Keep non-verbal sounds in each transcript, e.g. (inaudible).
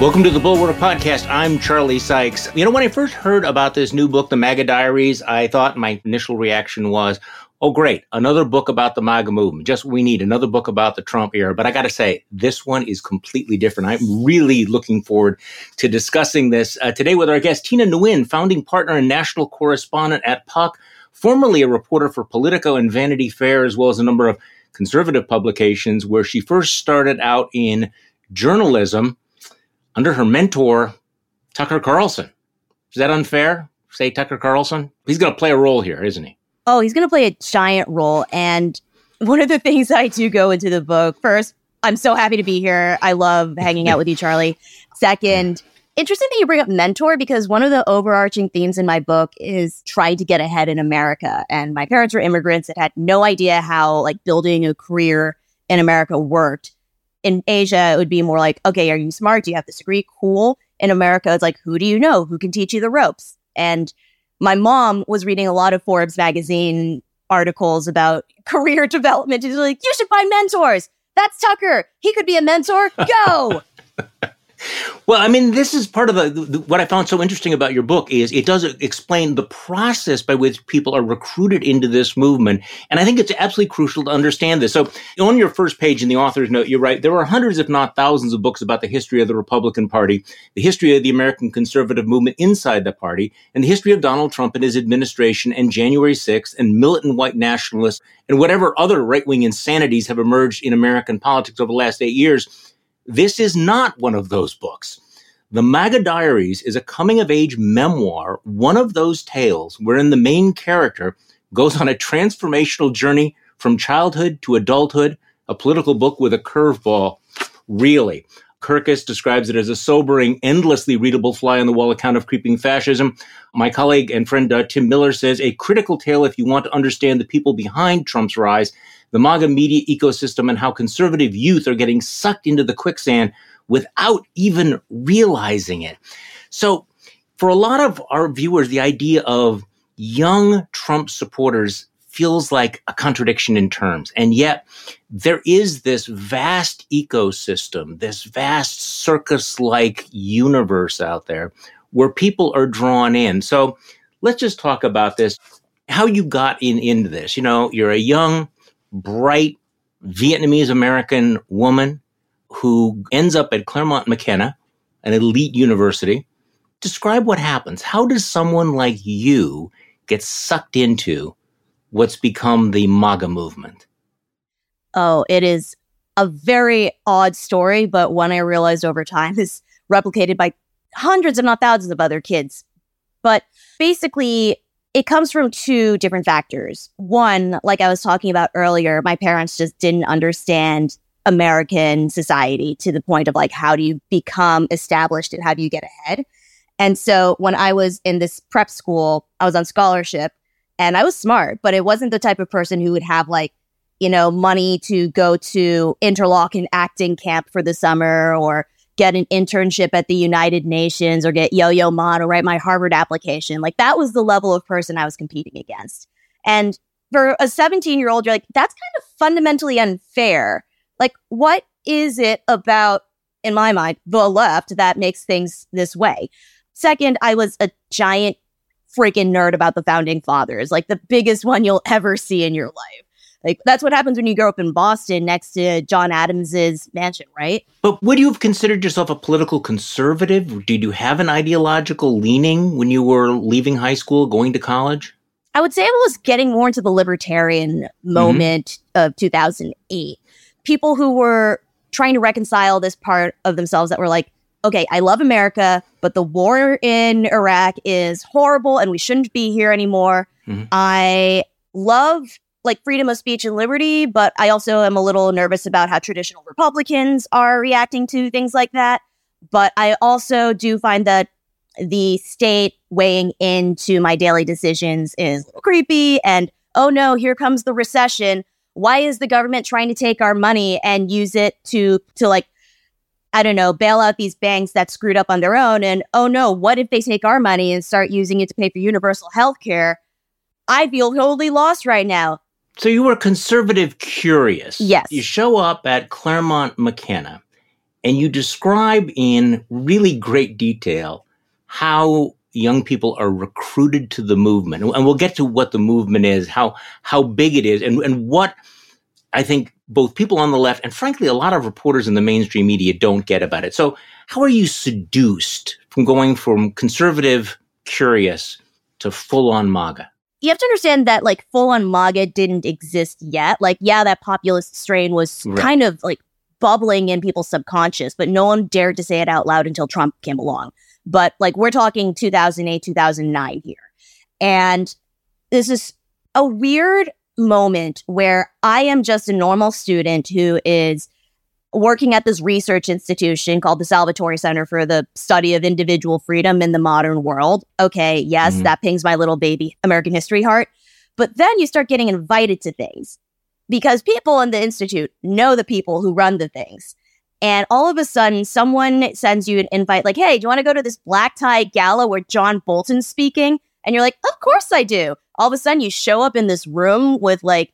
Welcome to the Bulwark Podcast. I'm Charlie Sykes. You know, when I first heard about this new book, The MAGA Diaries, I thought my initial reaction was, oh, great, another book about the MAGA movement. Just we need another book about the Trump era. But I got to say, this one is completely different. I'm really looking forward to discussing this uh, today with our guest, Tina Nguyen, founding partner and national correspondent at Puck, formerly a reporter for Politico and Vanity Fair, as well as a number of conservative publications, where she first started out in journalism under her mentor, Tucker Carlson. Is that unfair? Say Tucker Carlson? He's going to play a role here, isn't he? Oh, he's going to play a giant role. And one of the (laughs) things I do go into the book first, I'm so happy to be here. I love hanging out with you, Charlie. Second, interesting that you bring up mentor because one of the overarching themes in my book is trying to get ahead in America. And my parents were immigrants that had no idea how like building a career in America worked in Asia, it would be more like, okay, are you smart? Do you have this degree? Cool. In America, it's like, who do you know? Who can teach you the ropes? And my mom was reading a lot of Forbes magazine articles about (laughs) career development. She's like, you should find mentors. That's Tucker. He could be a mentor. Go. (laughs) Well, I mean, this is part of the, the, what I found so interesting about your book is it does explain the process by which people are recruited into this movement, and I think it's absolutely crucial to understand this. So, on your first page in the author's note, you write there are hundreds, if not thousands, of books about the history of the Republican Party, the history of the American conservative movement inside the party, and the history of Donald Trump and his administration, and January 6th, and militant white nationalists, and whatever other right wing insanities have emerged in American politics over the last eight years this is not one of those books. The MAGA Diaries is a coming of age memoir, one of those tales wherein the main character goes on a transformational journey from childhood to adulthood, a political book with a curveball. Really. Kirkus describes it as a sobering, endlessly readable fly on the wall account of creeping fascism. My colleague and friend uh, Tim Miller says a critical tale if you want to understand the people behind Trump's rise the MAGA media ecosystem and how conservative youth are getting sucked into the quicksand without even realizing it. So, for a lot of our viewers, the idea of young Trump supporters feels like a contradiction in terms. And yet, there is this vast ecosystem, this vast circus like universe out there where people are drawn in. So, let's just talk about this how you got in into this. You know, you're a young bright Vietnamese American woman who ends up at Claremont McKenna, an elite university. Describe what happens. How does someone like you get sucked into what's become the MAGA movement? Oh, it is a very odd story, but one I realized over time is replicated by hundreds, if not thousands, of other kids. But basically, it comes from two different factors. One, like I was talking about earlier, my parents just didn't understand American society to the point of like, how do you become established and how do you get ahead? And so when I was in this prep school, I was on scholarship and I was smart, but it wasn't the type of person who would have like, you know, money to go to Interlochen acting camp for the summer or get an internship at the United Nations or get Yo Yo or write my Harvard application. Like that was the level of person I was competing against. And for a 17 year old, you're like, that's kind of fundamentally unfair. Like, what is it about, in my mind, the left that makes things this way? Second, I was a giant freaking nerd about the founding fathers, like the biggest one you'll ever see in your life. Like that's what happens when you grow up in Boston next to John Adams's mansion, right? But would you have considered yourself a political conservative? Did you have an ideological leaning when you were leaving high school, going to college? I would say I was getting more into the libertarian mm-hmm. moment mm-hmm. of 2008. People who were trying to reconcile this part of themselves that were like, okay, I love America, but the war in Iraq is horrible and we shouldn't be here anymore. Mm-hmm. I love like freedom of speech and liberty, but I also am a little nervous about how traditional Republicans are reacting to things like that. But I also do find that the state weighing into my daily decisions is creepy. And oh no, here comes the recession. Why is the government trying to take our money and use it to to like I don't know, bail out these banks that screwed up on their own? And oh no, what if they take our money and start using it to pay for universal health care? I feel totally lost right now. So you were conservative curious. Yes. You show up at Claremont McKenna and you describe in really great detail how young people are recruited to the movement. And we'll get to what the movement is, how, how big it is, and, and what I think both people on the left and frankly, a lot of reporters in the mainstream media don't get about it. So how are you seduced from going from conservative, curious to full on MAGA? You have to understand that like full on MAGA didn't exist yet. Like, yeah, that populist strain was right. kind of like bubbling in people's subconscious, but no one dared to say it out loud until Trump came along. But like we're talking 2008, 2009 here. And this is a weird moment where I am just a normal student who is working at this research institution called the Salvatori Center for the Study of Individual Freedom in the Modern World. Okay, yes, mm-hmm. that pings my little baby American history heart. But then you start getting invited to things because people in the institute know the people who run the things. And all of a sudden, someone sends you an invite like, hey, do you want to go to this black tie gala where John Bolton's speaking? And you're like, of course I do. All of a sudden, you show up in this room with like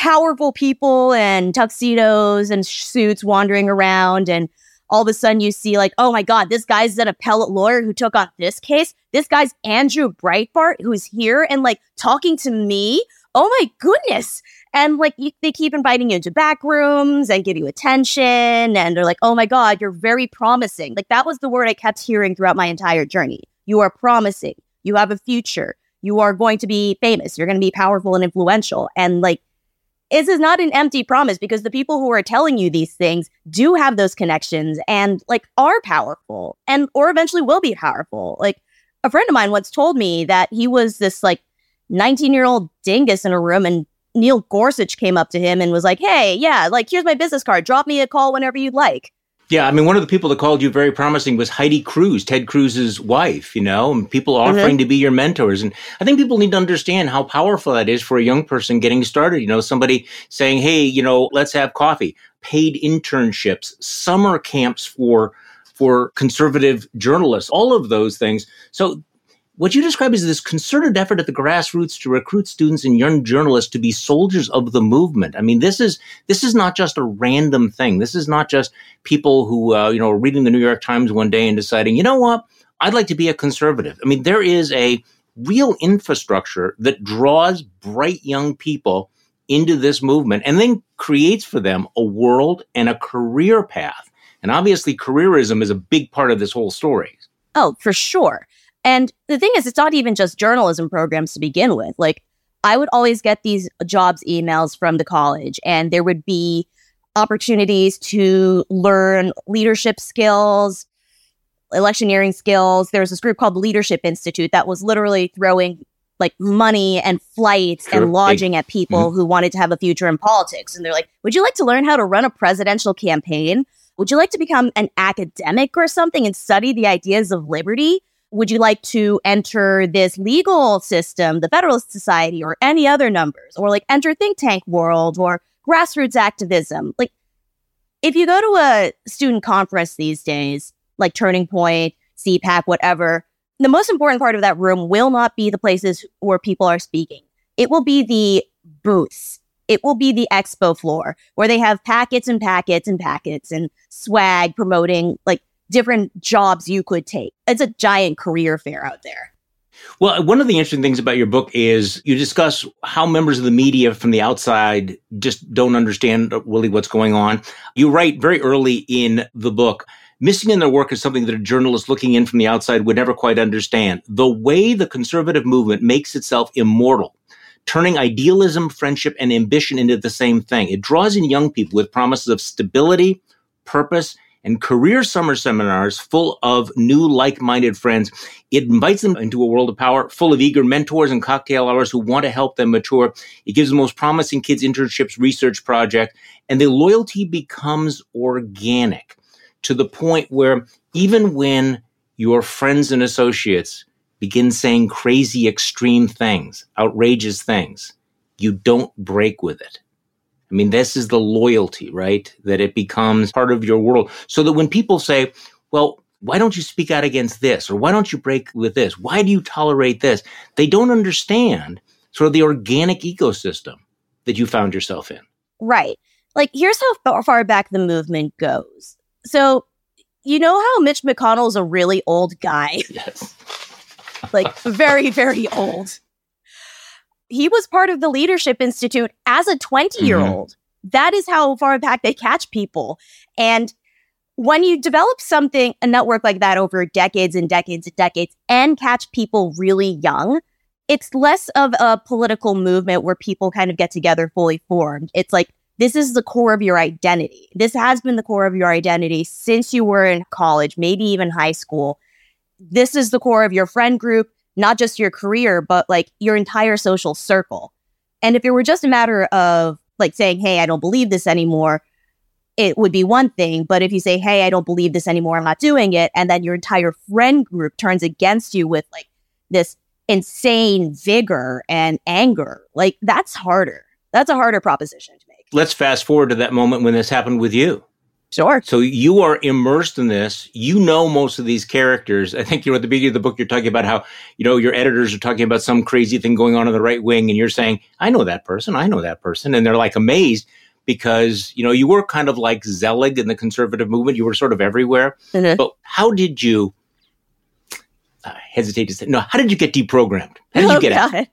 powerful people and tuxedos and suits wandering around. And all of a sudden, you see, like, oh my God, this guy's an appellate lawyer who took on this case. This guy's Andrew Breitbart, who's here and like talking to me. Oh my goodness. And like you, they keep inviting you into back rooms and give you attention. And they're like, oh my God, you're very promising. Like that was the word I kept hearing throughout my entire journey. You are promising. You have a future. You are going to be famous. You're going to be powerful and influential. And like, this is not an empty promise because the people who are telling you these things do have those connections and like are powerful and or eventually will be powerful. Like a friend of mine once told me that he was this like 19 year old dingus in a room and Neil Gorsuch came up to him and was like, Hey, yeah, like here's my business card. Drop me a call whenever you'd like. Yeah, I mean, one of the people that called you very promising was Heidi Cruz, Ted Cruz's wife, you know, and people offering mm-hmm. to be your mentors. And I think people need to understand how powerful that is for a young person getting started. You know, somebody saying, hey, you know, let's have coffee, paid internships, summer camps for for conservative journalists, all of those things. So what you describe is this concerted effort at the grassroots to recruit students and young journalists to be soldiers of the movement. I mean, this is this is not just a random thing. This is not just people who uh, you know are reading the New York Times one day and deciding, you know what, I'd like to be a conservative. I mean, there is a real infrastructure that draws bright young people into this movement and then creates for them a world and a career path. And obviously, careerism is a big part of this whole story. Oh, for sure. And the thing is, it's not even just journalism programs to begin with. Like, I would always get these jobs emails from the college, and there would be opportunities to learn leadership skills, electioneering skills. There was this group called the Leadership Institute that was literally throwing like money and flights sure. and lodging at people mm-hmm. who wanted to have a future in politics. And they're like, Would you like to learn how to run a presidential campaign? Would you like to become an academic or something and study the ideas of liberty? Would you like to enter this legal system, the Federalist Society, or any other numbers, or like enter think tank world or grassroots activism? Like, if you go to a student conference these days, like Turning Point, CPAC, whatever, the most important part of that room will not be the places where people are speaking. It will be the booths. It will be the expo floor where they have packets and packets and packets and swag promoting like different jobs you could take. It's a giant career fair out there. Well, one of the interesting things about your book is you discuss how members of the media from the outside just don't understand really what's going on. You write very early in the book, missing in their work is something that a journalist looking in from the outside would never quite understand. The way the conservative movement makes itself immortal turning idealism, friendship, and ambition into the same thing. It draws in young people with promises of stability, purpose, and career summer seminars full of new like-minded friends. It invites them into a world of power full of eager mentors and cocktail hours who want to help them mature. It gives the most promising kids internships research project and the loyalty becomes organic to the point where even when your friends and associates begin saying crazy extreme things, outrageous things, you don't break with it. I mean, this is the loyalty, right? That it becomes part of your world. So that when people say, well, why don't you speak out against this? Or why don't you break with this? Why do you tolerate this? They don't understand sort of the organic ecosystem that you found yourself in. Right. Like, here's how far back the movement goes. So, you know how Mitch McConnell is a really old guy? Yes. (laughs) like, very, very old. He was part of the Leadership Institute as a 20 year old. Mm-hmm. That is how far back they catch people. And when you develop something, a network like that over decades and decades and decades and catch people really young, it's less of a political movement where people kind of get together fully formed. It's like, this is the core of your identity. This has been the core of your identity since you were in college, maybe even high school. This is the core of your friend group, not just your career, but like your entire social circle. And if it were just a matter of like saying, Hey, I don't believe this anymore, it would be one thing. But if you say, Hey, I don't believe this anymore, I'm not doing it. And then your entire friend group turns against you with like this insane vigor and anger, like that's harder. That's a harder proposition to make. Let's fast forward to that moment when this happened with you. Sure. So you are immersed in this. You know most of these characters. I think you know at the beginning of the book you're talking about how you know your editors are talking about some crazy thing going on in the right wing, and you're saying, "I know that person. I know that person," and they're like amazed because you know you were kind of like Zelig in the conservative movement. You were sort of everywhere. Mm-hmm. But how did you? I hesitate to say no. How did you get deprogrammed? How did oh, you get God. out?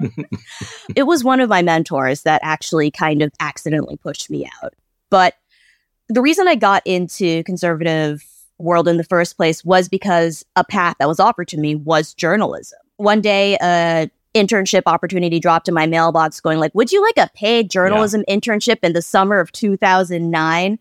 (laughs) it was one of my mentors that actually kind of accidentally pushed me out, but the reason I got into conservative world in the first place was because a path that was offered to me was journalism. One day, a internship opportunity dropped in my mailbox going like, would you like a paid journalism yeah. internship in the summer of 2009?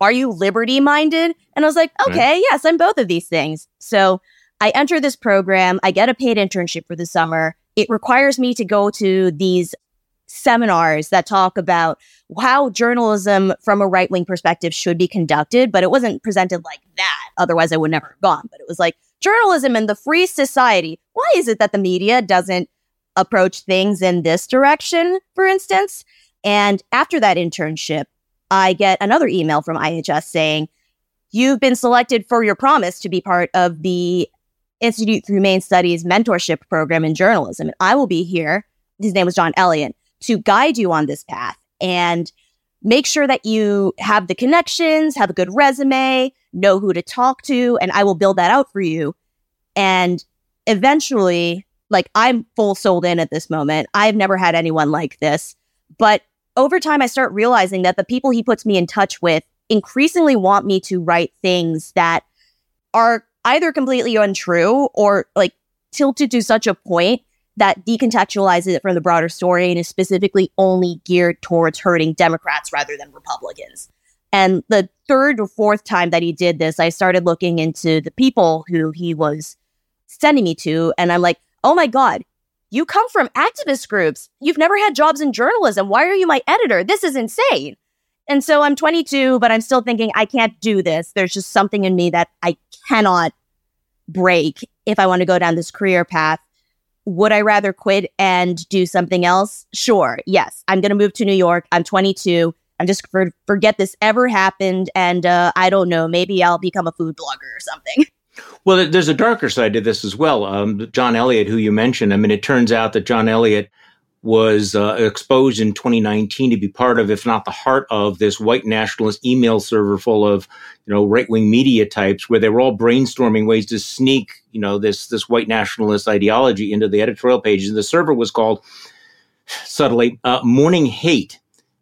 Are you liberty minded? And I was like, okay, yes, I'm both of these things. So I enter this program. I get a paid internship for the summer. It requires me to go to these seminars that talk about how journalism from a right wing perspective should be conducted, but it wasn't presented like that. Otherwise, I would never have gone. But it was like journalism in the free society. Why is it that the media doesn't approach things in this direction, for instance? And after that internship, I get another email from IHS saying, You've been selected for your promise to be part of the Institute for Humane Studies mentorship program in journalism. And I will be here. His name was John Elliott to guide you on this path and make sure that you have the connections, have a good resume, know who to talk to, and I will build that out for you. And eventually, like I'm full sold in at this moment. I've never had anyone like this. But over time, I start realizing that the people he puts me in touch with increasingly want me to write things that are either completely untrue or like tilted to such a point that decontextualizes it from the broader story and is specifically only geared towards hurting Democrats rather than Republicans. And the third or fourth time that he did this, I started looking into the people who he was sending me to. And I'm like, oh my God, you come from activist groups. You've never had jobs in journalism. Why are you my editor? This is insane. And so I'm 22, but I'm still thinking I can't do this. There's just something in me that I cannot break if I want to go down this career path. Would I rather quit and do something else? Sure. Yes. I'm going to move to New York. I'm 22. I'm just for, forget this ever happened. And uh, I don't know. Maybe I'll become a food blogger or something. (laughs) Well, there's a darker side to this as well. Um, John Elliott, who you mentioned, I mean, it turns out that John Elliott was uh, exposed in 2019 to be part of, if not the heart of, this white nationalist email server full of, you know, right wing media types, where they were all brainstorming ways to sneak, you know, this this white nationalist ideology into the editorial pages. And the server was called subtly uh, "Morning Hate."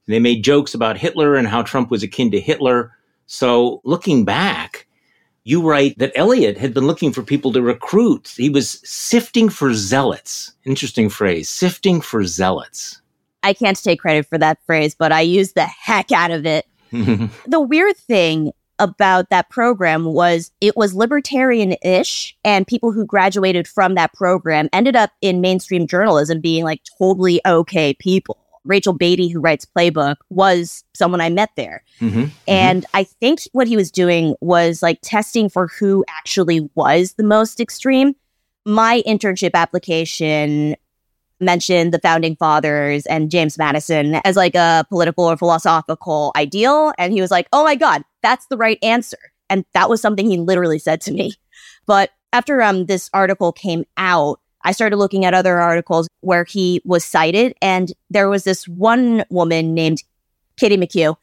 They made jokes about Hitler and how Trump was akin to Hitler. So, looking back, you write that Elliott had been looking for people to recruit. He was sifting for zealots. Interesting phrase, sifting for zealots. I can't take credit for that phrase, but I used the heck out of it. (laughs) the weird thing about that program was it was libertarian ish, and people who graduated from that program ended up in mainstream journalism being like totally okay people. Rachael Bade, who writes Playbook, was someone I met there. Mm-hmm, mm-hmm. and mm-hmm. I think what he was doing was like testing for who actually was the most extreme. My internship application mentioned the founding fathers and James Madison as like a political or philosophical ideal. And he was like, oh my God, that's the right answer. And that was something he literally said to me. But after um, this article came out, I started looking at other articles where he was cited, and there was this one woman named Katie McHugh,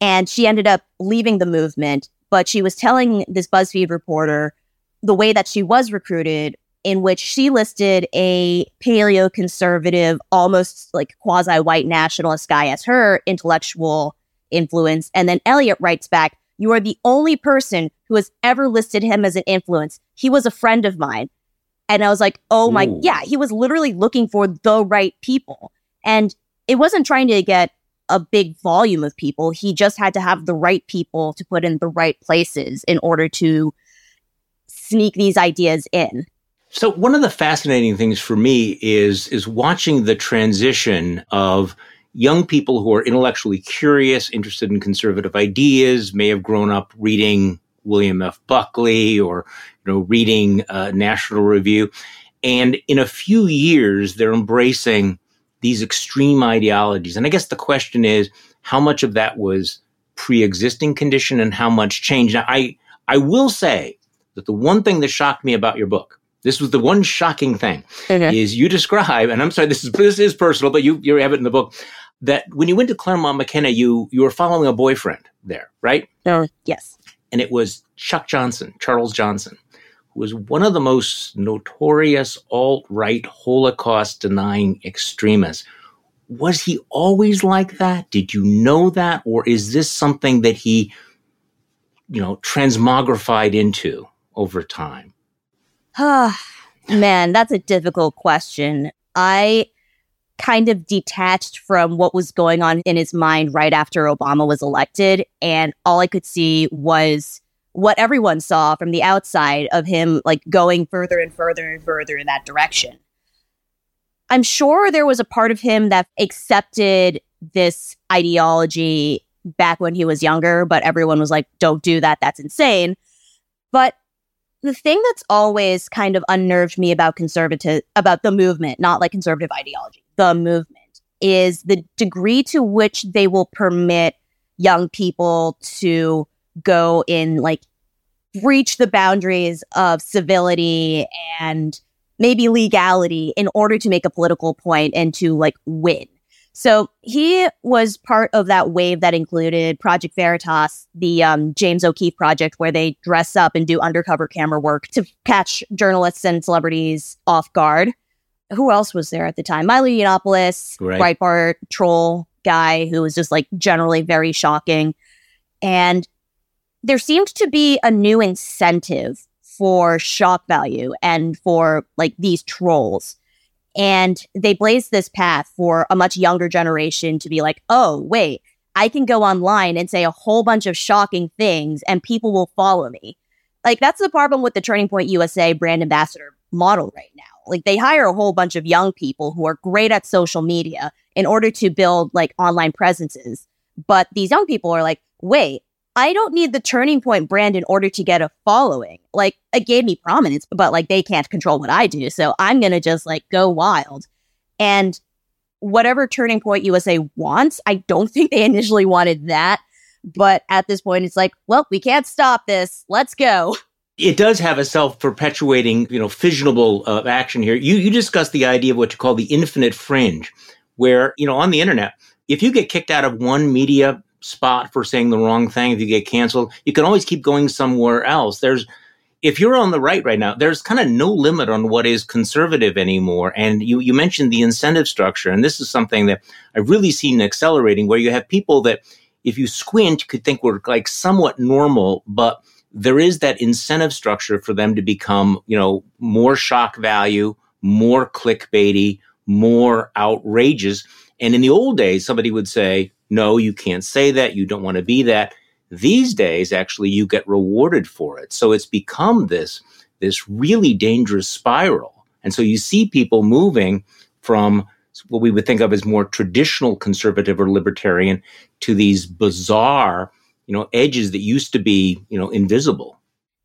and she ended up leaving the movement but she was telling this BuzzFeed reporter the way that she was recruited, in which she listed a paleo conservative, almost like quasi white nationalist guy as her intellectual influence. And then Elliot writes back, You are the only person who has ever listed him as an influence. He was a friend of mine. And I was like, Oh my, Ooh. yeah, he was literally looking for the right people. And it wasn't trying to get a big volume of people. He just had to have the right people to put in the right places in order to sneak these ideas in. So one of the fascinating things for me is is watching the transition of young people who are intellectually curious, interested in conservative ideas, may have grown up reading William F. Buckley or know reading uh, National Review, and in a few years they're embracing these extreme ideologies. And I guess the question is how much of that was pre-existing condition and how much change. Now, I I will say that the one thing that shocked me about your book, this was the one shocking thing, okay. is you describe, and I'm sorry, this is this is personal, but you you have it in the book that when you went to Claremont McKenna, you you were following a boyfriend there, right? Oh, yes. And it was Chuck Johnson, Charles Johnson was one of the most notorious alt right Holocaust denying extremists. Was he always like that? Did you know that? Or is this something that he, you know, transmogrified into over time? Ah, man, that's a difficult question. I kind of detached from what was going on in his mind right after Obama was elected. And all I could see was what everyone saw from the outside of him like going further and further and further in that direction. I'm sure there was a part of him that accepted this ideology back when he was younger, but everyone was like, don't do that. That's insane. But the thing that's always kind of unnerved me about conservative, about the movement, not like conservative ideology, the movement is the degree to which they will permit young people to go in like breach the boundaries of civility and maybe legality in order to make a political point and to like win. So he was part of that wave that included Project Veritas, the um, James O'Keefe project, where they dress up and do undercover camera work to catch journalists and celebrities off guard. Who else was there at the time? Milo Yiannopoulos, right. Breitbart troll guy who was just like generally very shocking. And there seemed to be a new incentive for shock value and for like these trolls. And they blazed this path for a much younger generation to be like, oh, wait, I can go online and say a whole bunch of shocking things and people will follow me. Like, that's the problem with the Turning Point USA brand ambassador model right now. Like, they hire a whole bunch of young people who are great at social media in order to build like online presences. But these young people are like, wait, I don't need the turning point brand in order to get a following. Like it gave me prominence, but like they can't control what I do. So I'm going to just like go wild. And whatever turning point USA wants, I don't (laughs) think they initially wanted that. But at this point, it's like, well, we can't stop this. Let's go. It does have a self-perpetuating, you know, fissionable uh, action here. You you discussed the idea of what you call the infinite fringe, where you know on the internet, if you get kicked out of one media spot for saying the wrong thing, if you get canceled, you can always keep going somewhere else. There's if you're on the right right now, there's kind of no limit on what is conservative anymore. And you, you mentioned the incentive structure, and this is something that I've really seen accelerating where you have people that if you squint, could think were like somewhat normal, but there is that incentive structure for them to become, you know, more shock value, more clickbaity, more outrageous. And in the old days, somebody would say, no, you can't say that. You don't want to be that. These days, actually, you get rewarded for it. So it's become this, this really dangerous spiral. And so you see people moving from what we would think of as more traditional conservative or libertarian to these bizarre, you know, edges that used to be, you know, invisible.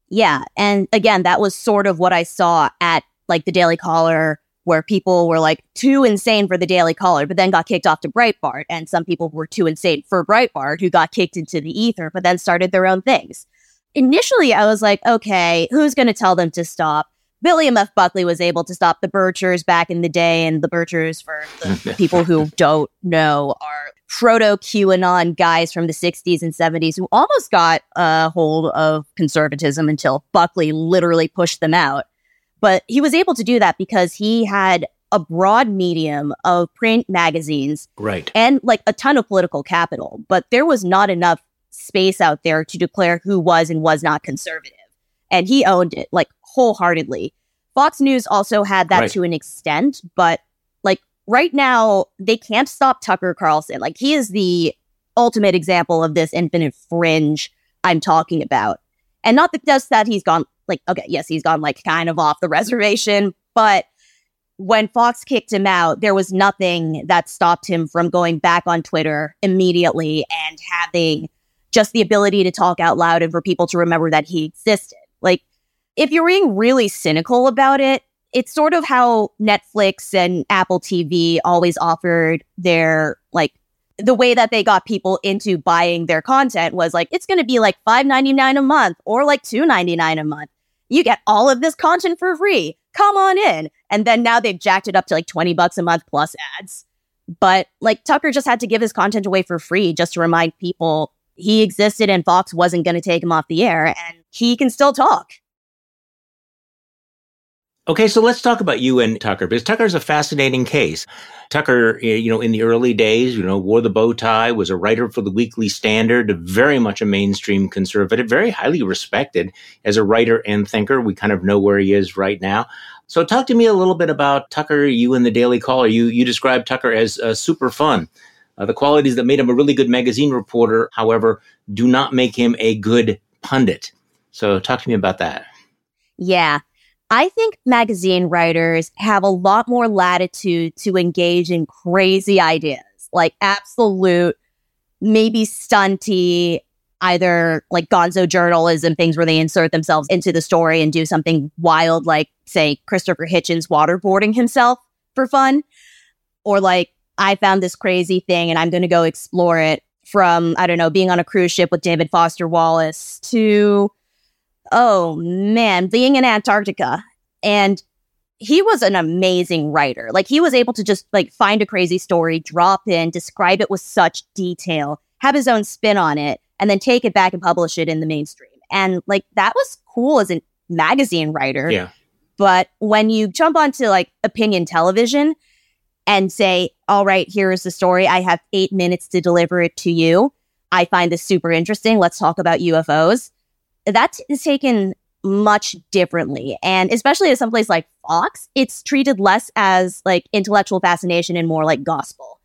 Yeah. And again, that was sort of what I saw at like the Daily Caller where people were like too insane for the Daily Caller, but then got kicked off to Breitbart. And some people were too insane for Breitbart who got kicked into the ether, but then started their own things. Initially, I was like, okay, who's going to tell them to stop? William F. Buckley was able to stop the Birchers back in the day, and the Birchers, for the (laughs) people who don't know, are proto QAnon guys from the 60s and 70s who almost got a hold of conservatism until Buckley literally pushed them out. But he was able to do that because he had a broad medium of print magazines. Right. And like a ton of political capital. But there was not enough space out there to declare who was and was not conservative. And he owned it like wholeheartedly. Fox News also had that right. to an extent, but like right now, they can't stop Tucker Carlson. Like he is the ultimate example of this infinite fringe I'm talking about. And not that just that he's gone like, okay, yes, he's gone like kind of off the reservation, but when Fox kicked him out, there was nothing that stopped him from going back on Twitter immediately and having just the ability to talk out loud and for people to remember that he existed. Like, if you're being really cynical about it, it's sort of how Netflix and Apple TV always offered their like the way that they got people into buying their content was like it's going to be like 5.99 a month or like 2.99 a month. You get all of this content for free. Come on in. And then now they've jacked it up to like 20 bucks a month plus ads. But like Tucker just had to give his content away for free just to remind people he existed and Fox wasn't going to take him off the air and he can still talk. Okay, so let's talk about you and Tucker because Tucker's a fascinating case. Tucker, you know, in the early days, you know, wore the bow tie, was a writer for the Weekly Standard, very much a mainstream conservative, very highly respected as a writer and thinker. We kind of know where he is right now. So, talk to me a little bit about Tucker. You and the Daily Caller. You you described Tucker as uh, super fun. Uh, the qualities that made him a really good magazine reporter, however, do not make him a good pundit. So, talk to me about that. Yeah. I think magazine writers have a lot more latitude to engage in crazy ideas, like absolute, maybe stunty, either like gonzo journalism, things where they insert themselves into the story and do something wild, like, say, Christopher Hitchens waterboarding himself for fun, or like, I found this crazy thing and I'm going to go explore it from, I don't know, being on a cruise ship with David Foster Wallace to oh man, being in Antarctica. And he was an amazing writer. Like he was able to just like find a crazy story, drop in, describe it with such detail, have his own spin on it, and then take it back and publish it in the mainstream. And like that was cool as a magazine writer. Yeah. But when you jump onto like opinion television and say, all right, here is the story. I have eight minutes to deliver it to you. I find this super interesting. Let's talk about UFOs that is taken much differently. And especially at some place like Fox, it's treated less as like intellectual fascination and more like gospel.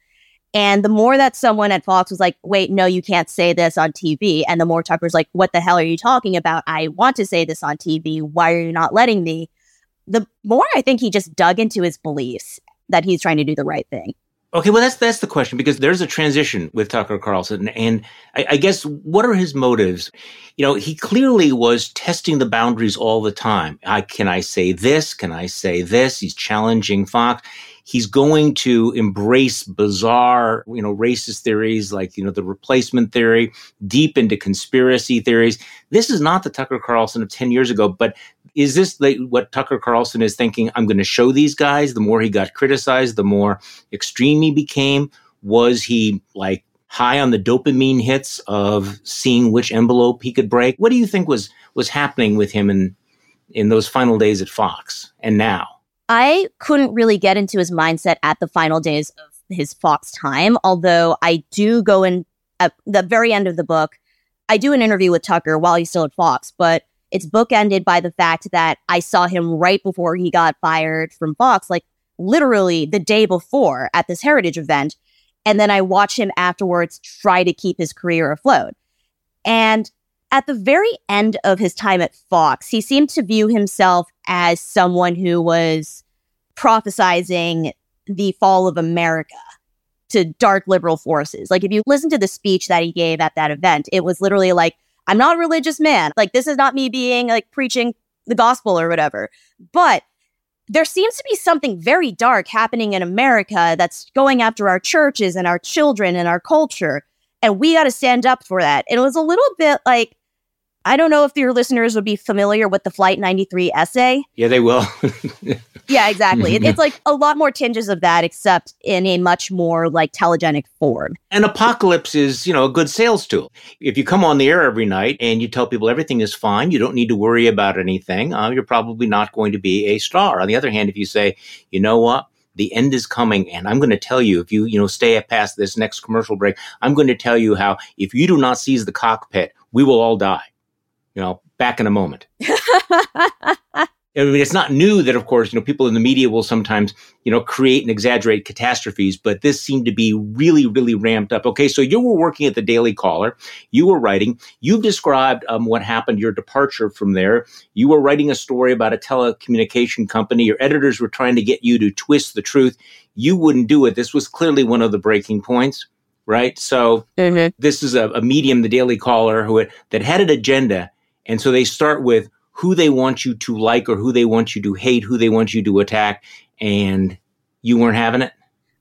And the more that someone at Fox was like, wait, no, you can't say this on TV. And the more Tucker's like, what the hell are you talking about? I want to say this on TV. Why are you not letting me? The more I think he just dug into his beliefs that he's trying to do the right thing. Okay, well, that's that's the question because there's a transition with Tucker Carlson, and I, I, guess what are his motives? You know, he clearly was testing the boundaries all the time. I, can I say this? Can I say this? He's challenging Fox. He's going to embrace bizarre, you know, racist theories like you know the replacement theory, deep into conspiracy theories. This is not the Tucker Carlson of ten years ago, but is this what Tucker Carlson is thinking? I'm going to show these guys. The more he got criticized, the more extreme he became. Was he like high on the dopamine hits of seeing which envelope he could break? What do you think was was happening with him in in those final days at Fox and now? I couldn't really get into his mindset at the final days of his Fox time, although I do go in at the very end of the book. I do an interview with Tucker while he's still at Fox, but it's bookended by the fact that I saw him right before he got fired from Fox, like literally the day before at this heritage event. And then I watch him afterwards try to keep his career afloat. And at the very end of his time at Fox, he seemed to view himself as someone who was prophesizing the fall of America to dark liberal forces. Like if you listen to the speech that he gave at that event, it was literally like, I'm not a religious man. Like, this is not me being like preaching the gospel or whatever. But there seems to be something very dark happening in America that's going after our churches and our children and our culture. And we got to stand up for that. It was a little bit like, I don't know if your listeners would be familiar with the Flight 93 essay. Yeah, they will. (laughs) yeah, exactly. It, it's like a lot more tinges of that, except in a much more like telegenic form. An apocalypse is, you know, a good sales tool. If you come on the air every night and you tell people everything is fine, you don't need to worry about anything, uh, you're probably not going to be a star. On the other hand, if you say, you know what, the end is coming and i'm going to tell you if you you know stay past this next commercial break i'm going to tell you how if you do not seize the cockpit we will all die you know, back in a moment. I mean, it's not new that, of course, you know, people in the media will sometimes, you know, create and exaggerate catastrophes, but this seemed to be really, really ramped up. Okay, so you were working at the Daily Caller, you were writing, you've described um, what happened, your departure from there. You were writing a story about a telecommunication company. Your editors were trying to get you to twist the truth. You wouldn't do it. This was clearly one of the breaking points right? So mm-hmm. this is a, a, medium, the Daily Caller, who that had an agenda, and so they start with who they want you to like or who they want you to hate, who they want you to attack, and you weren't having it?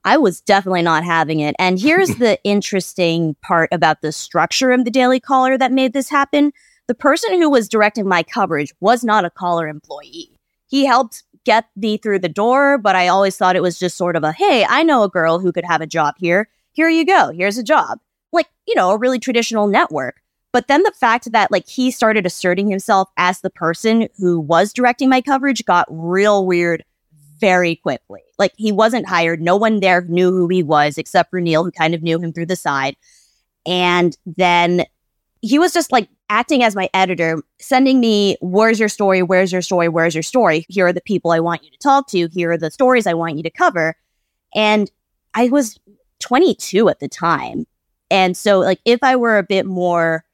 I was definitely not having it. And here's (laughs) the interesting part about the structure of the Daily Caller that made this happen. The person who was directing my coverage was not a caller employee. He helped get me through the door, but I always thought it was just sort of a, hey, I know a girl who could have a job here. Here you go. Here's a job. Like, you know, a really traditional network. But then the fact that like he started asserting himself as the person who was directing my coverage got real weird very quickly. Like he wasn't hired. No one there knew who he was except for Neil, who kind of knew him through the side. And then he was just like acting as my editor, sending me, where's your story? Where's your story? Where's your story? Here are the people I want you to talk to. Here are the stories I want you to cover. And I was 22 at the time. And so, like, if I were a bit more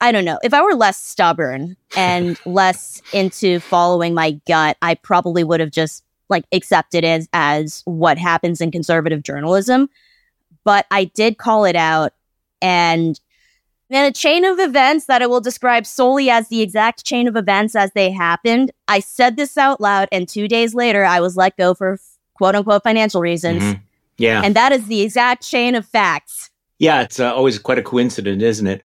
I don't know. If I were less stubborn and (laughs) less into following my gut, I probably would have just like accepted it as, as what happens in conservative journalism. But I did call it out and then a chain of events that I will describe solely as the exact chain of events as they happened. I said this out loud, and two days later, I was let go for quote unquote financial reasons. Mm-hmm. Yeah. And that is the exact chain of facts. Yeah, it's uh, always quite a coincidence, isn't it?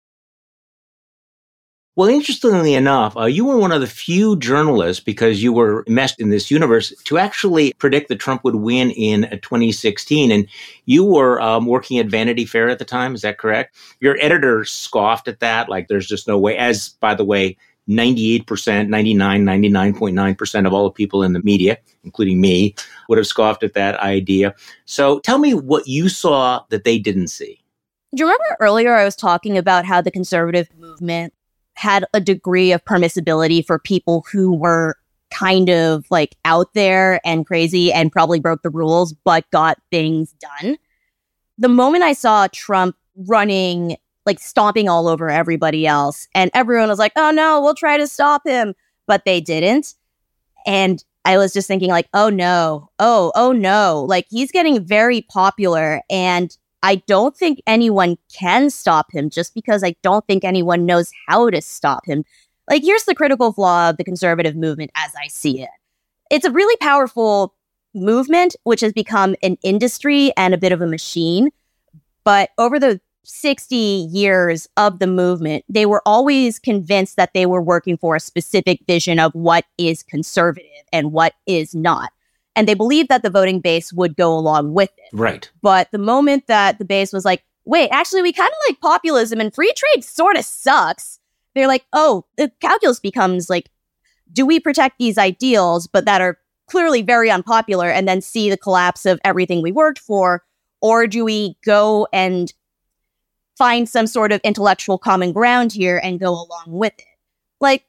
Well, interestingly enough, uh, you were one of the few journalists, because you were meshed in this universe, to actually predict that Trump would win in uh, 2016. And you were um, working at Vanity Fair at the time. Is that correct? Your editor scoffed at that. Like, there's just no way. As, by the way, 98%, 99, 99.9% of all the people in the media, including me, would have scoffed at that idea. So tell me what you saw that they didn't see. Do you remember earlier I was talking about how the conservative movement had a degree of permissibility for people who were kind of like out there and crazy and probably broke the rules, but got things done. The moment I saw Trump running, like stomping all over everybody else, and everyone was like, oh no, we'll try to stop him, but they didn't. And I was just thinking, like, oh no, oh, oh no. Like he's getting very popular and I don't think anyone can stop him just because I don't think anyone knows how to stop him. Like, here's the critical flaw of the conservative movement as I see it it's a really powerful movement, which has become an industry and a bit of a machine. But over the 60 years of the movement, they were always convinced that they were working for a specific vision of what is conservative and what is not and they believed that the voting base would go along with it. Right. But the moment that the base was like, wait, actually, we kind of like populism and free trade sort of sucks, they're like, oh, the calculus becomes like, do we protect these ideals, but that are clearly very unpopular, and then see the collapse of everything we worked for? Or do we go and find some sort of intellectual common ground here and go along with it? Like,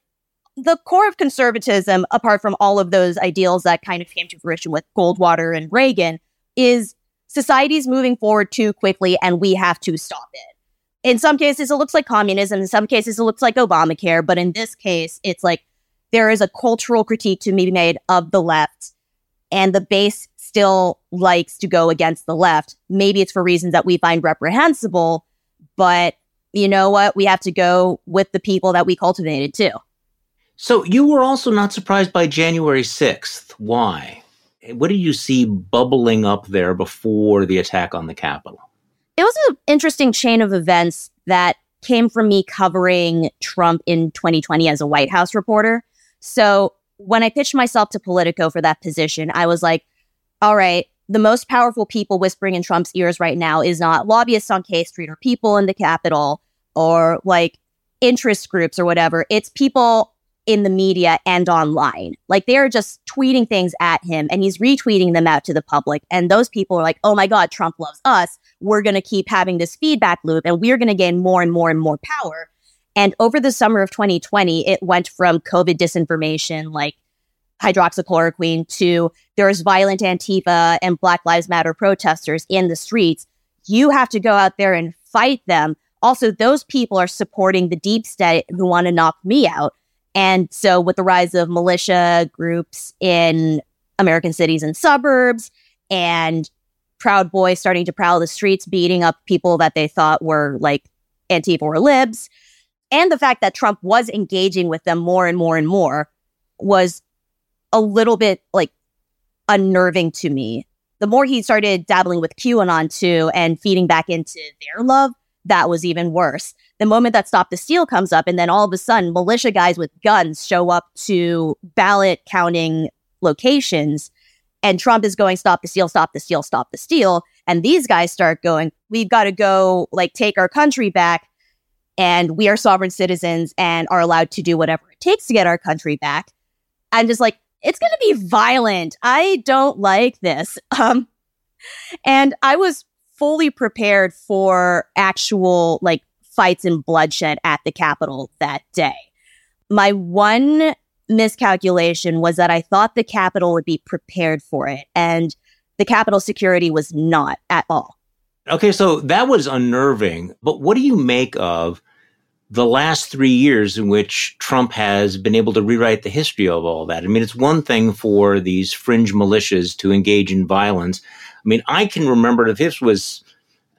the core of conservatism, apart from all of those ideals that kind of came to fruition with Goldwater and Reagan, is society's moving forward too quickly and we have to stop it. In some cases, it looks like communism. In some cases, it looks like Obamacare. But in this case, it's like there is a cultural critique to be made of the left, and the base still likes to go against the left. Maybe it's for reasons that we find reprehensible, but you know what? We have to go with the people that we cultivated too. So you were also not surprised by January 6th. Why? What did you see bubbling up there before the attack on the Capitol? It was an interesting chain of events that came from me covering Trump in 2020 as a White House reporter. So when I pitched myself to Politico for that position, I was like, all right, the most powerful people whispering in Trump's ears right now is not lobbyists on K Street or people in the Capitol or like interest groups or whatever. It's people in the media and online. Like they're just tweeting things at him and he's retweeting them out to the public. And those people are like, oh my God, Trump loves us. We're going to keep having this feedback loop and we're going to gain more and more and more power. And over the summer of 2020, it went from COVID disinformation, like hydroxychloroquine, to there's violent Antifa and Black Lives Matter protesters in the streets. You have to go out there and fight them. Also, those people are supporting the deep state who want to knock me out. And so, with the rise of militia groups in American cities and suburbs, and Proud Boys starting to prowl the streets, beating up people that they thought were like Antifa or libs, and the fact that Trump was engaging with them more and more and more was a little bit like unnerving to me. The more he started dabbling with QAnon too and feeding back into their love, that was even worse. The moment that Stop the Steal comes up, and then all of a sudden, militia guys with guns show up to ballot counting locations, and Trump is going, Stop the Steal, Stop the Steal, Stop the Steal. And these guys start going, We've got to go, like, take our country back, and we are sovereign citizens and are allowed to do whatever it takes to get our country back. I'm just like, it's going to be violent. I don't like this. (laughs) Um, and I was fully prepared for actual like fights and bloodshed at the Capitol that day. My one miscalculation was that I thought the Capitol would be prepared for it, and the Capitol security was not at all. Okay, so that was unnerving. But what do you make of the last three years in which Trump has been able to rewrite the history of all that? I mean, it's one thing for these fringe militias to engage in violence. I mean, I can remember if this was,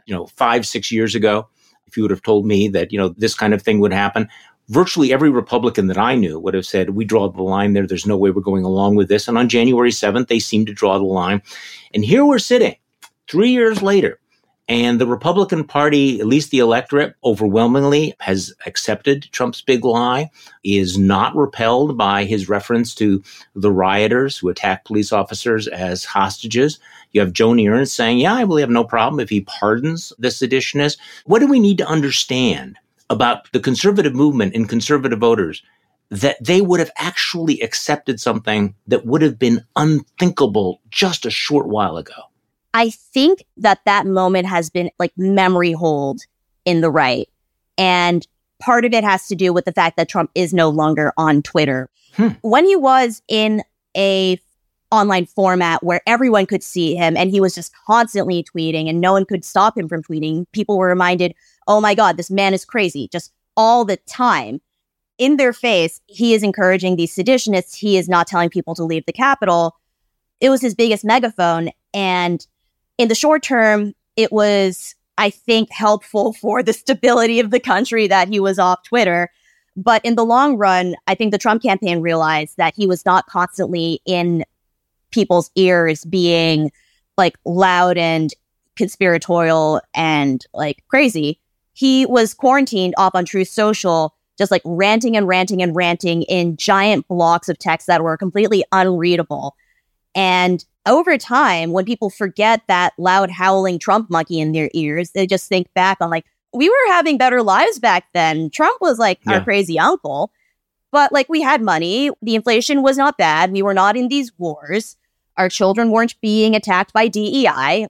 you know, five, six years ago, if you would have told me that, you know, this kind of thing would happen, virtually every Republican that I knew would have said, we draw the line there. There's no way we're going along with this. And on January 7th, they seemed to draw the line. And here we're sitting three years later. And the Republican Party, at least the electorate, overwhelmingly has accepted Trump's big lie, is not repelled by his reference to the rioters who attacked police officers as hostages. You have Joni Ernst saying, yeah, I really have no problem if he pardons the seditionists. What do we need to understand about the conservative movement and conservative voters that they would have actually accepted something that would have been unthinkable just a short while ago? I think that that moment has been like memory hold in the right. And part of it has to do with the fact that Trump is no longer on Twitter. Hmm. When he was in a online format where everyone could see him and he was just constantly tweeting and no one could stop him from tweeting. People were reminded, oh my God, this man is crazy just all the time. In their face, he is encouraging these seditionists. He is not telling people to leave the Capitol. It was his biggest megaphone. And in the short term, it was, I think, helpful (laughs) for the stability of the country that he was off Twitter. But in the long run, I think the Trump campaign realized that he was not constantly in people's ears being like loud and conspiratorial and like crazy. He was quarantined off on Truth Social, just like ranting and ranting and ranting in giant blocks of text that were completely unreadable. And over time, when people forget that loud howling Trump monkey in their ears, they just think back on like, we were having better lives back then. Trump was like yeah. our crazy uncle, but like we had money. The inflation was not bad. We were not in these wars. Our children weren't being attacked by DEI.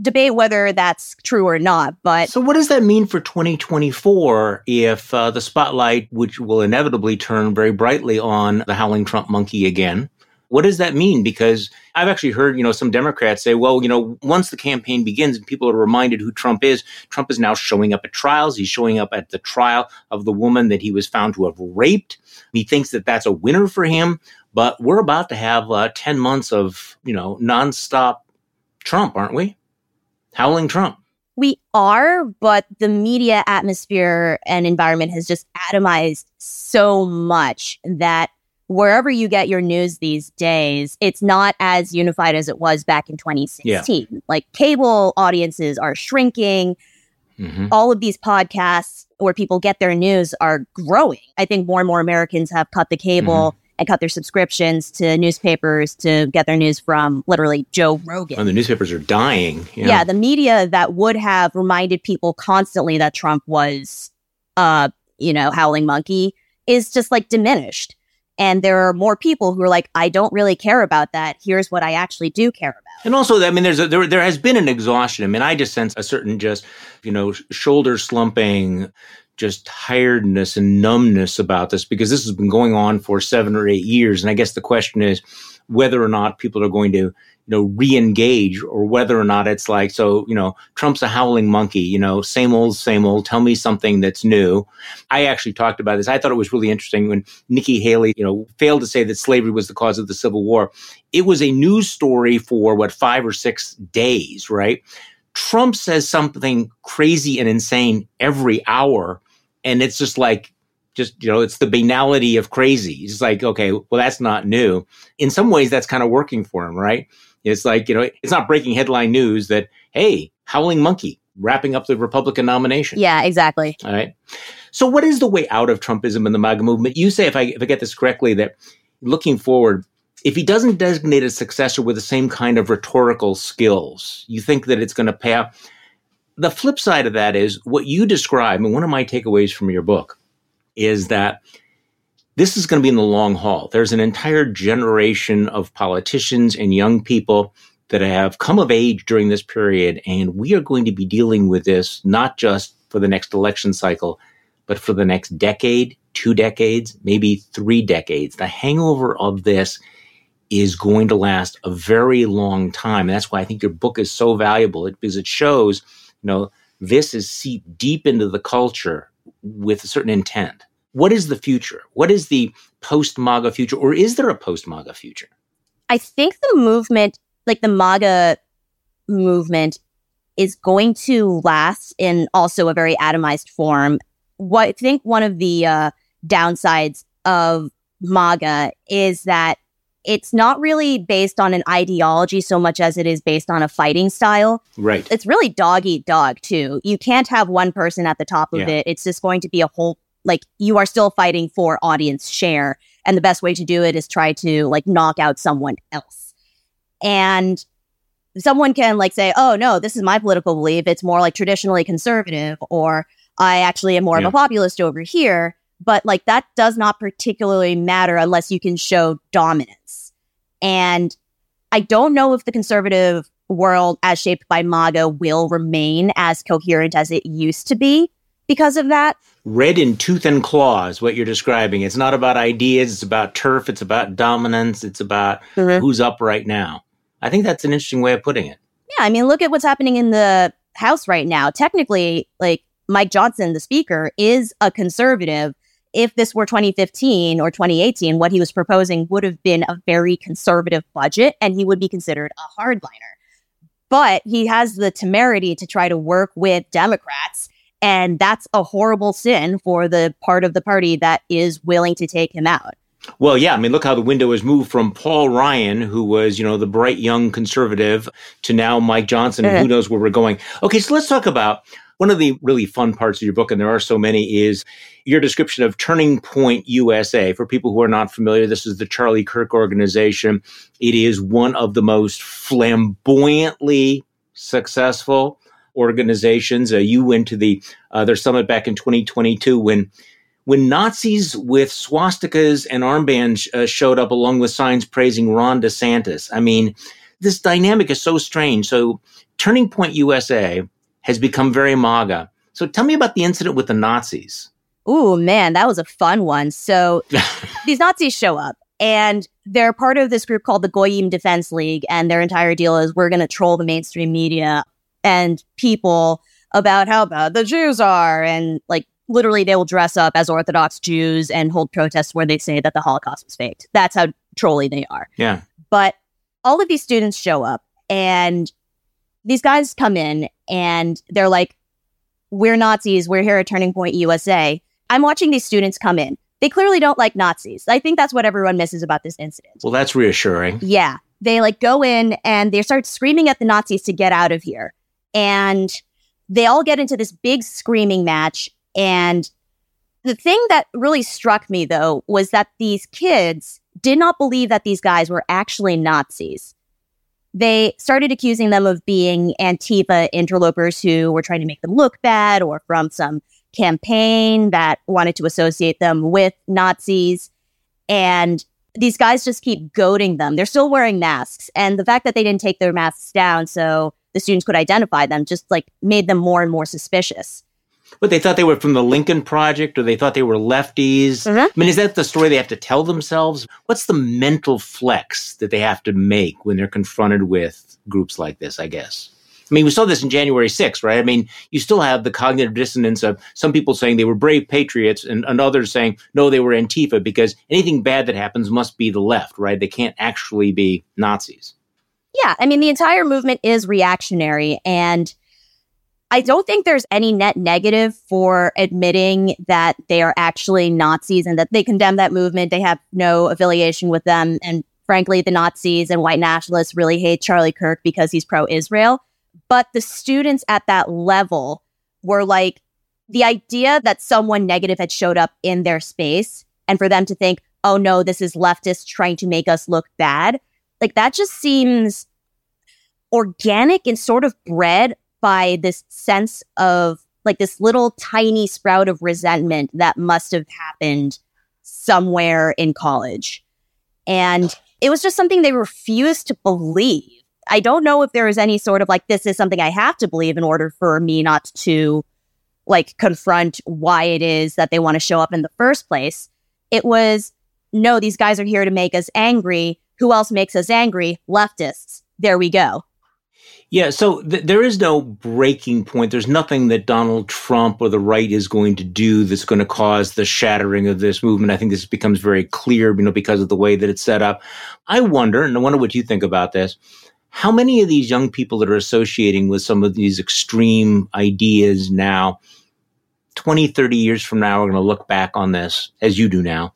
Debate whether that's true or not, but. So, what does that mean for 2024 if uh, the spotlight, which will inevitably turn very brightly on the howling Trump monkey again, what does that mean? Because I've actually heard, you know, some Democrats say, well, you know, once the campaign begins and people are reminded who Trump is, Trump is now showing up at trials. He's showing up at the trial of the woman that he was found to have raped. He thinks that that's a winner for him. But we're about to have uh, 10 months of, you know, nonstop Trump, aren't we? Howling Trump. We are, but the media atmosphere and environment has just atomized so much that wherever you get your news these days, it's not as unified as it was back in 2016. Yeah. Like cable audiences are shrinking. mm-hmm. all of these podcasts where people get their news are growing. I think more and more Americans have cut the cable. Mm-hmm and cut their subscriptions to newspapers to get their news from literally Joe Rogan. And the newspapers are dying. You know? Yeah, the media that would have reminded people constantly that Trump was, uh, you know, howling monkey is just like diminished. And there are more people who are like, I don't really care about that. Here's what I actually do care about. And also, I mean, there's a, there there has been an exhaustion. I mean, I just sense a certain just you know shoulder slumping, just tiredness and numbness about this because this has been going on for seven or eight years. And I guess the question is whether or not people are going to, you know, re-engage or whether or not it's like, so, you know, Trump's a howling monkey, you know, same old, same old, tell me something that's new. I actually talked about this. I thought it was really interesting when Nikki Haley, you know, failed to say that slavery was the cause of the Civil War. It was a news story for what, five or six days, right? Trump says something crazy and insane every hour and it's just like just you know it's the banality of crazy. It's like okay well that's not new. In some ways that's kind of working for him right? It's like you know it's not breaking headline news that hey howling monkey wrapping up the republican nomination. Yeah exactly. All right? So what is the way out of trumpism and the maga movement? You say if i if i get this correctly that looking forward if he doesn't designate a successor with the same kind of rhetorical skills you think that it's going to pay off? The flip side of that is what you describe, and one of my takeaways from your book is that this is going to be in the long haul. There's an entire generation of politicians and young people that have come of age during this period, and we are going to be dealing with this not just for the next election cycle, but for the next decade, two decades, maybe three decades. The hangover of this is going to last a very long time. And that's why I think your book is so valuable because it shows you know, this is seeped deep into the culture with a certain intent. What is the future? What is the post MAGA future? Or is there a post MAGA future? I think the movement, like the MAGA movement, is going to last in also a very atomized form. What I think one of the uh, downsides of MAGA is that it's not really based on an ideology so much as it is based on a fighting style. Right. It's really dog eat dog too. You can't have one person at the top of yeah. it. It's just going to be a whole like you are still fighting for audience share and the best way to do it is try to like knock out someone else. And someone can like say, "Oh no, this is my political belief. It's more like traditionally conservative or I actually am more yeah. of a populist over here." but like that does not particularly matter unless you can show dominance. And I don't know if the conservative world as shaped by MAGA will remain as coherent as it used to be because of that. Red in tooth and claws, what you're describing. It's not about ideas, it's about turf, it's about dominance, it's about mm-hmm. who's up right now. I think that's an interesting way of putting it. Yeah, I mean, look at what's happening in the House right now. Technically, like Mike Johnson, the speaker, is a conservative if this were 2015 or 2018, what he was proposing would have been a very conservative budget and he would be considered a hardliner. But he has the temerity to try to work with Democrats. And that's a horrible sin for the part of the party that is willing to take him out. Well, yeah, I mean, look how the window has moved from Paul Ryan, who was, you know, the bright young conservative, to now Mike Johnson. Who knows where we're going? Okay, so let's talk about one of the really fun parts of your book, and there are so many, is your description of Turning Point USA. For people who are not familiar, this is the Charlie Kirk organization. It is one of the most flamboyantly successful organizations. Uh, you went to the uh, their summit back in 2022 when when Nazis with swastikas and armbands uh, showed up along with signs praising Ron DeSantis. I mean, this dynamic is so strange. So, Turning Point USA has become very MAGA. So tell me about the incident with the Nazis. Oh man, that was a fun one. So (laughs) these Nazis show up and they're part of this group called the Goyim Defense League. And their entire deal is we're going to troll the mainstream media and people about how bad the Jews are. And like literally, they will dress up as Orthodox Jews and hold protests where they say that the Holocaust was faked. That's how trolly they are. Yeah. But all of these students show up and these guys come in and they're like, we're Nazis. We're here at Turning Point USA. I'm watching these students come in. They clearly don't like Nazis. I think that's what everyone misses about this incident. Well, that's reassuring. Yeah. They like go in and they start screaming at the Nazis to get out of here. And they all get into this big screaming match. And the thing that really struck me, though, was that these kids did not believe that these guys were actually Nazis. They started accusing them of being Antifa interlopers who were trying to make them look bad or from some campaign that wanted to associate them with Nazis. And these guys just keep goading them. They're still wearing masks. And the fact that they didn't take their masks down so the students could identify them just like made them more and more suspicious. But they thought they were from the Lincoln Project or they thought they were lefties. Mm-hmm. I mean, is that the story they have to tell themselves? What's the mental flex that they have to make when they're confronted with groups like this, I guess? I mean, we saw this in January 6th, right? I mean, you still have the cognitive dissonance of some people saying they were brave patriots and, and others saying, no, they were Antifa because anything bad that happens must be the left, right? They can't actually be Nazis. Yeah. I mean, the entire movement is reactionary. And I don't think there's any net negative for admitting that they are actually Nazis and that they condemn that movement. They have no affiliation with them. And frankly, the Nazis and white nationalists really hate Charlie Kirk because he's pro Israel. But the students at that level were like, the idea that someone negative had showed up in their space and for them to think, oh no, this is leftists trying to make us look bad. Like that just seems organic and sort of bred by this sense of like this little tiny sprout of resentment that must have happened somewhere in college. And it was just something they refused to believe. I don't know if there is any sort of like, this is something I have to believe in order for me not to like confront why it is that they want to show up in the first place. It was, no, these guys are here to make us angry. Who else makes us angry? Leftists. There we go. Yeah, so th- there is no breaking point. There's nothing that Donald Trump or the right is going to do that's going to cause the shattering of this movement. I think this becomes very clear, you know, because of the way that it's set up. I wonder, and I wonder what you think about this. How many of these young people that are associating with some of these extreme ideas now, 20, 30 years from now, are going to look back on this, as you do now,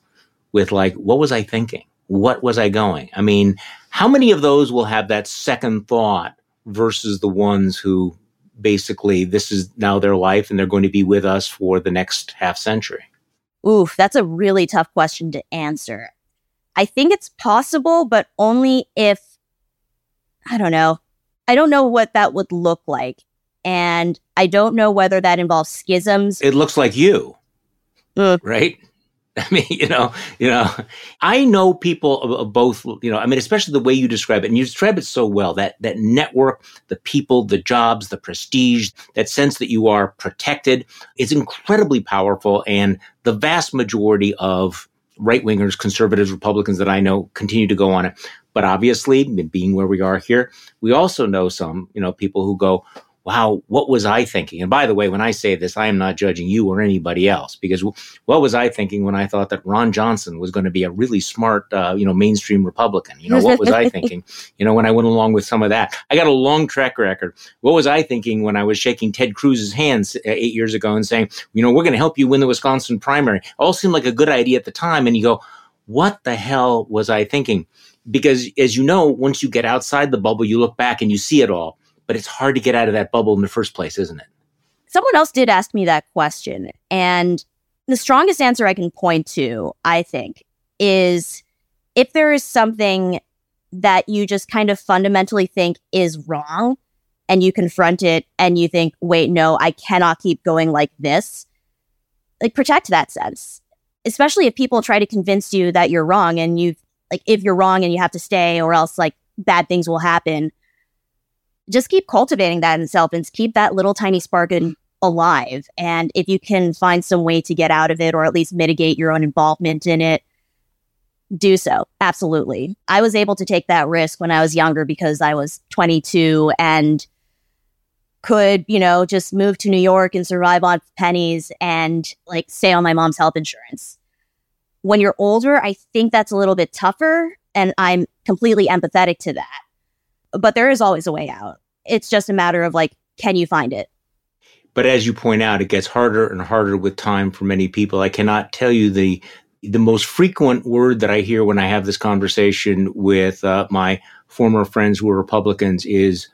with like, what was I thinking? What was I going? I mean, how many of those will have that second thought versus the ones who basically this is now their life and they're going to be with us for the next half century? Oof, that's a really tough question to answer. I think it's possible, but only if, I don't know. I don't know what that would look like. And I don't know whether that involves schisms. It looks like you, mm. right? (laughs) I mean, you know, you know, I know people of, of, both, you know, I mean, especially the way you describe it, and you describe it so well that that network, the people, the jobs, the prestige, that sense that you are protected is incredibly powerful. And the vast majority of right wingers, conservatives, Republicans that I know continue to go on it. But obviously, being where we are here, we also know some, you know, people who go, wow, what was I thinking? And by the way, when I say this, I am not judging you or anybody else because what was I thinking when I thought that Ron Johnson was going to be a really smart, uh, you know, mainstream Republican? You know, what was I thinking? (laughs) You know, when I went along with some of that, I got a long track record. What was I thinking when I was shaking Ted Cruz's hands uh, eight years ago and saying, you know, we're going to help you win the Wisconsin primary? It all seemed like a good idea at the time. And you go, what the hell was I thinking? Because as you know, once you get outside the bubble, you look back and you see it all but it's hard to get out of that bubble in the first place, isn't it? Someone else did ask me that question. And the strongest answer I can point to, I think, is if there is something that you just kind of fundamentally think is wrong and you confront it and you think, wait, no, I cannot keep going like this, like protect that sense. Especially if people try to convince you that you're wrong and you like if you're wrong and you have to stay or else like bad things will happen just keep cultivating that in self and keep that little tiny spark in, alive. And if you can find some way to get out of it or at least mitigate your own involvement in it, do so. Absolutely. I was able to take that risk when I was younger because I was 22 and could, you know, just move to New York and survive on pennies and like stay on my mom's health insurance. When you're older, I think that's a little bit tougher and I'm completely empathetic to that but there is always a way out. It's just a matter of like, can you find it? But as you point out, it gets harder and harder with time for many people. I cannot tell you the the most frequent word that I hear when I have this conversation with uh, my former friends who are Republicans is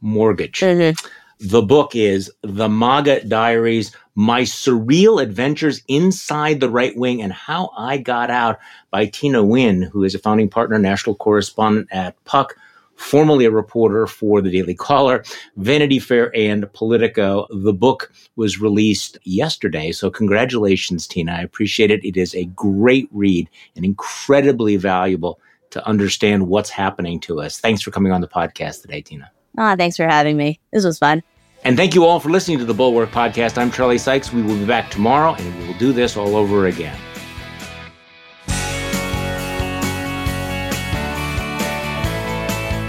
mortgage. Mm-hmm. The book is The MAGA Diaries My Surreal Adventures Inside the Right Wing and How I Got Out by Tina Nguyen, who is a founding partner, national correspondent at Puck, formerly a reporter for the Daily Caller, Vanity Fair, and Politico. The book was released yesterday. So, congratulations, Tina. I appreciate it. It is a great read and incredibly valuable to understand what's happening to us. Thanks for coming on the podcast today, Tina. Ah, thanks for having me. This was fun. And thank you all for listening to the Bulwark Podcast. I'm Charlie Sykes. We will be back tomorrow and we will do this all over again.